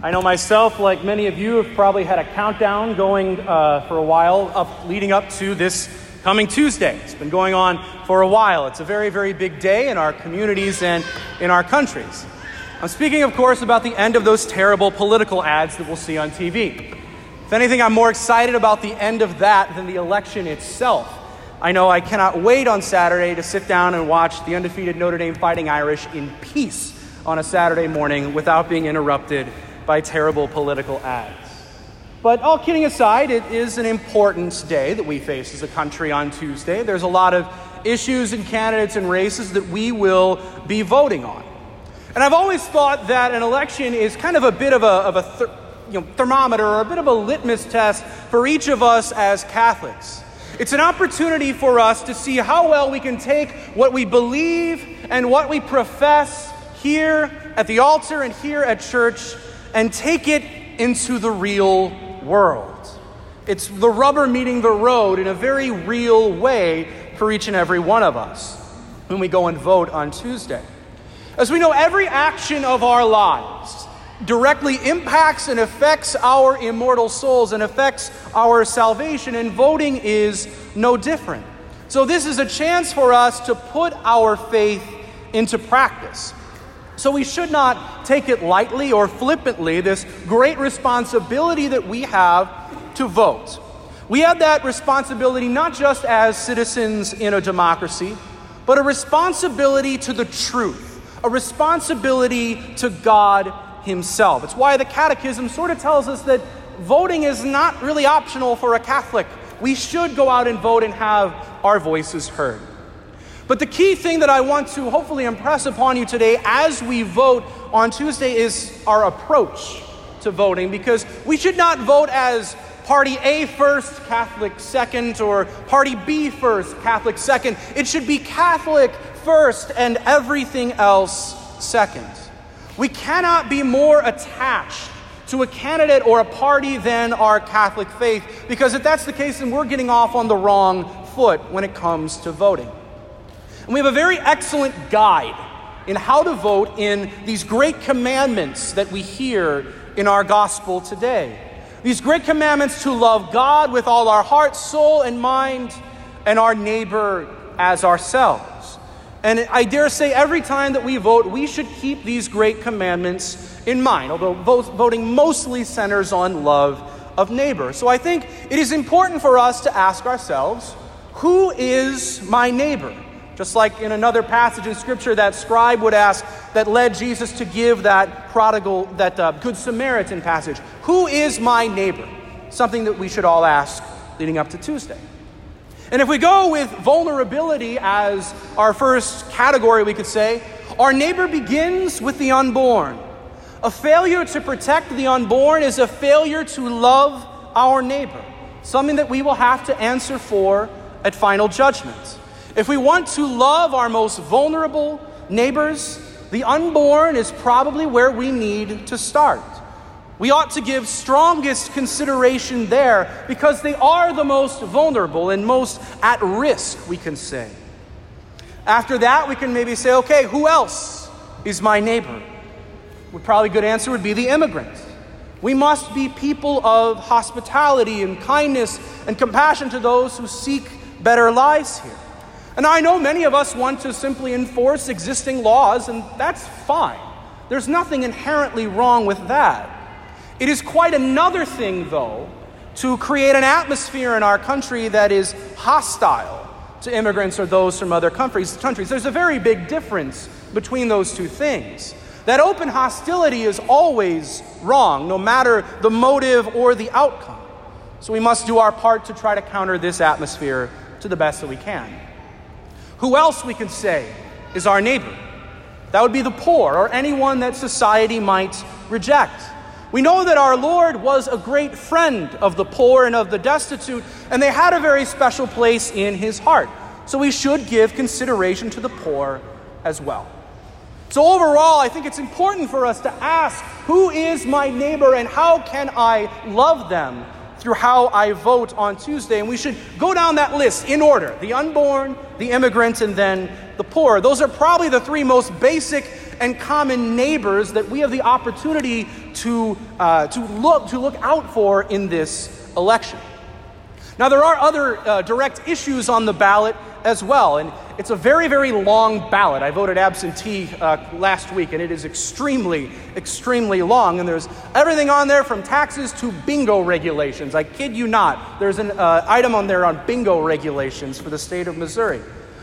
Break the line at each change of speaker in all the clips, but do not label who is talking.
I know myself, like many of you, have probably had a countdown going uh, for a while, up, leading up to this coming Tuesday. It's been going on for a while. It's a very, very big day in our communities and in our countries. I'm speaking, of course, about the end of those terrible political ads that we'll see on TV. If anything, I'm more excited about the end of that than the election itself. I know I cannot wait on Saturday to sit down and watch the undefeated Notre Dame Fighting Irish in peace on a Saturday morning without being interrupted by terrible political ads. But all kidding aside, it is an important day that we face as a country on Tuesday. There's a lot of issues and candidates and races that we will be voting on. And I've always thought that an election is kind of a bit of a, of a you know, thermometer or a bit of a litmus test for each of us as Catholics. It's an opportunity for us to see how well we can take what we believe and what we profess here at the altar and here at church and take it into the real world. It's the rubber meeting the road in a very real way for each and every one of us when we go and vote on Tuesday. As we know, every action of our lives directly impacts and affects our immortal souls and affects our salvation, and voting is no different. So, this is a chance for us to put our faith into practice. So we should not take it lightly or flippantly, this great responsibility that we have to vote. We have that responsibility not just as citizens in a democracy, but a responsibility to the truth, a responsibility to God Himself. It's why the Catechism sort of tells us that voting is not really optional for a Catholic. We should go out and vote and have our voices heard. But the key thing that I want to hopefully impress upon you today as we vote on Tuesday is our approach to voting because we should not vote as party A first, Catholic second, or party B first, Catholic second. It should be Catholic first and everything else second. We cannot be more attached to a candidate or a party than our Catholic faith because if that's the case, then we're getting off on the wrong foot when it comes to voting. And we have a very excellent guide in how to vote in these great commandments that we hear in our gospel today. These great commandments to love God with all our heart, soul, and mind, and our neighbor as ourselves. And I dare say, every time that we vote, we should keep these great commandments in mind, although voting mostly centers on love of neighbor. So I think it is important for us to ask ourselves who is my neighbor? Just like in another passage in Scripture, that scribe would ask that led Jesus to give that prodigal, that uh, Good Samaritan passage Who is my neighbor? Something that we should all ask leading up to Tuesday. And if we go with vulnerability as our first category, we could say, our neighbor begins with the unborn. A failure to protect the unborn is a failure to love our neighbor, something that we will have to answer for at final judgment. If we want to love our most vulnerable neighbors, the unborn is probably where we need to start. We ought to give strongest consideration there because they are the most vulnerable and most at risk, we can say. After that, we can maybe say, okay, who else is my neighbor? Would probably a good answer would be the immigrant. We must be people of hospitality and kindness and compassion to those who seek better lives here. And I know many of us want to simply enforce existing laws, and that's fine. There's nothing inherently wrong with that. It is quite another thing, though, to create an atmosphere in our country that is hostile to immigrants or those from other countries. countries. There's a very big difference between those two things. That open hostility is always wrong, no matter the motive or the outcome. So we must do our part to try to counter this atmosphere to the best that we can. Who else, we could say, is our neighbor? That would be the poor or anyone that society might reject. We know that our Lord was a great friend of the poor and of the destitute, and they had a very special place in his heart. So we should give consideration to the poor as well. So, overall, I think it's important for us to ask who is my neighbor and how can I love them through how I vote on Tuesday. And we should go down that list in order the unborn, the immigrant, and then the poor. Those are probably the three most basic and common neighbors that we have the opportunity to, uh, to, look, to look out for in this election. Now, there are other uh, direct issues on the ballot as well, and it's a very, very long ballot. I voted absentee uh, last week, and it is extremely, extremely long. And there's everything on there from taxes to bingo regulations. I kid you not. There's an uh, item on there on bingo regulations for the state of Missouri.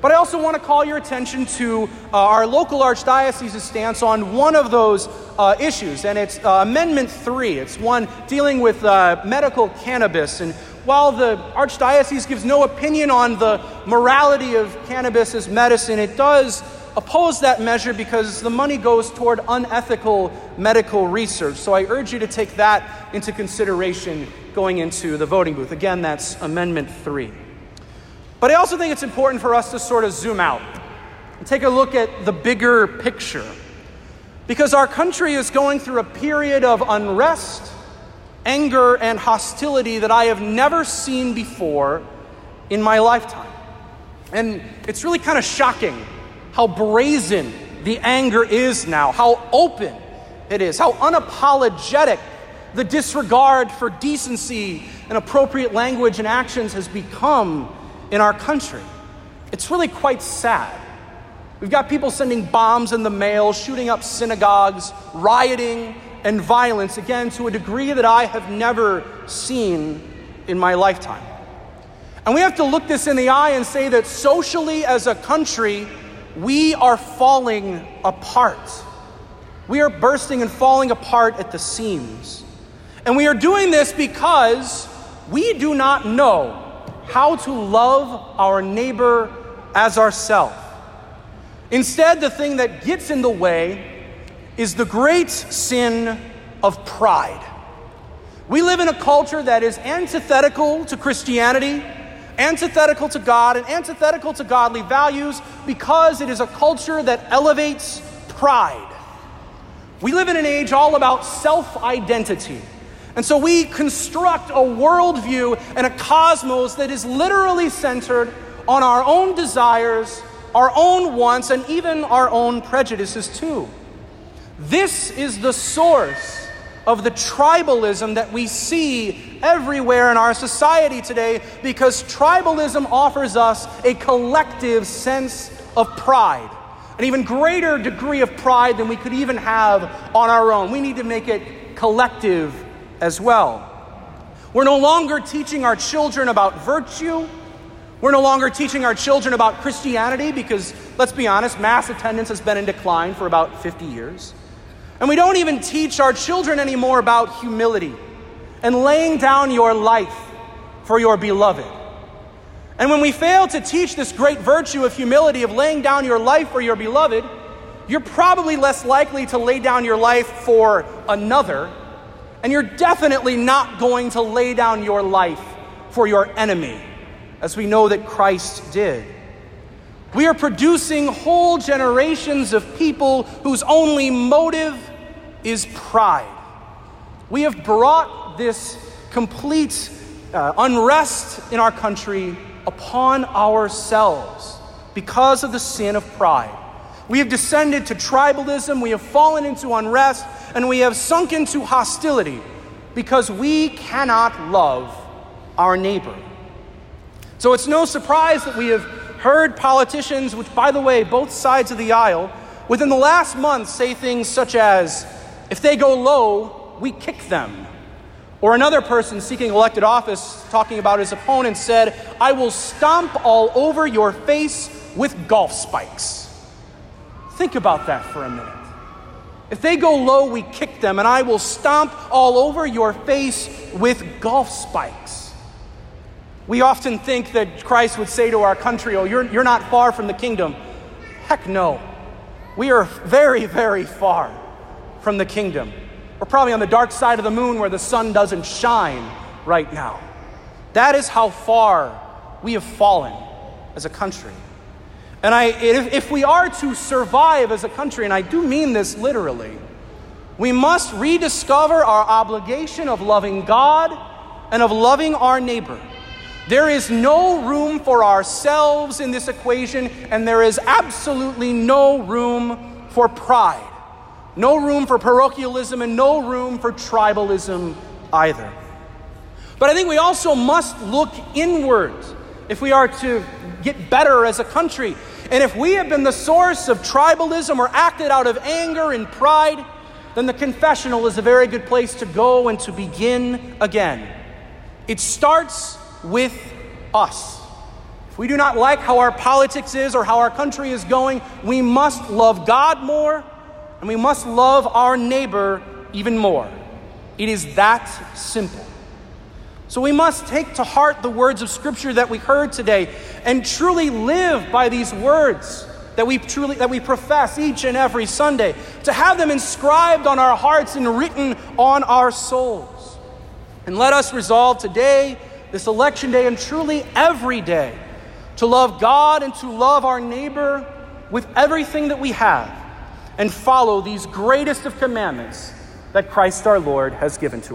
But I also want to call your attention to uh, our local archdiocese's stance on one of those uh, issues, and it's uh, Amendment 3. It's one dealing with uh, medical cannabis. And while the archdiocese gives no opinion on the morality of cannabis as medicine, it does oppose that measure because the money goes toward unethical medical research. So I urge you to take that into consideration going into the voting booth. Again, that's Amendment 3. But I also think it's important for us to sort of zoom out and take a look at the bigger picture. Because our country is going through a period of unrest, anger, and hostility that I have never seen before in my lifetime. And it's really kind of shocking how brazen the anger is now, how open it is, how unapologetic the disregard for decency and appropriate language and actions has become in our country. It's really quite sad. We've got people sending bombs in the mail, shooting up synagogues, rioting, and violence, again, to a degree that I have never seen in my lifetime. And we have to look this in the eye and say that socially, as a country, we are falling apart. We are bursting and falling apart at the seams. And we are doing this because we do not know how to love our neighbor as ourselves. Instead, the thing that gets in the way is the great sin of pride. We live in a culture that is antithetical to Christianity, antithetical to God, and antithetical to godly values because it is a culture that elevates pride. We live in an age all about self identity. And so we construct a worldview and a cosmos that is literally centered on our own desires, our own wants, and even our own prejudices, too. This is the source of the tribalism that we see everywhere in our society today because tribalism offers us a collective sense of pride, an even greater degree of pride than we could even have on our own. We need to make it collective as well. We're no longer teaching our children about virtue. We're no longer teaching our children about Christianity because, let's be honest, mass attendance has been in decline for about 50 years. And we don't even teach our children anymore about humility and laying down your life for your beloved. And when we fail to teach this great virtue of humility, of laying down your life for your beloved, you're probably less likely to lay down your life for another and you're definitely not going to lay down your life for your enemy, as we know that Christ did. We are producing whole generations of people whose only motive is pride. We have brought this complete uh, unrest in our country upon ourselves because of the sin of pride. We have descended to tribalism, we have fallen into unrest, and we have sunk into hostility because we cannot love our neighbor. So it's no surprise that we have heard politicians, which, by the way, both sides of the aisle, within the last month say things such as, if they go low, we kick them. Or another person seeking elected office, talking about his opponent, said, I will stomp all over your face with golf spikes. Think about that for a minute. If they go low, we kick them, and I will stomp all over your face with golf spikes. We often think that Christ would say to our country, Oh, you're, you're not far from the kingdom. Heck no. We are very, very far from the kingdom. We're probably on the dark side of the moon where the sun doesn't shine right now. That is how far we have fallen as a country. And I, if, if we are to survive as a country, and I do mean this literally, we must rediscover our obligation of loving God and of loving our neighbor. There is no room for ourselves in this equation, and there is absolutely no room for pride, no room for parochialism, and no room for tribalism either. But I think we also must look inward if we are to get better as a country. And if we have been the source of tribalism or acted out of anger and pride, then the confessional is a very good place to go and to begin again. It starts with us. If we do not like how our politics is or how our country is going, we must love God more and we must love our neighbor even more. It is that simple. So we must take to heart the words of Scripture that we heard today and truly live by these words that we truly that we profess each and every Sunday, to have them inscribed on our hearts and written on our souls. And let us resolve today, this election day, and truly every day, to love God and to love our neighbor with everything that we have, and follow these greatest of commandments that Christ our Lord has given to us.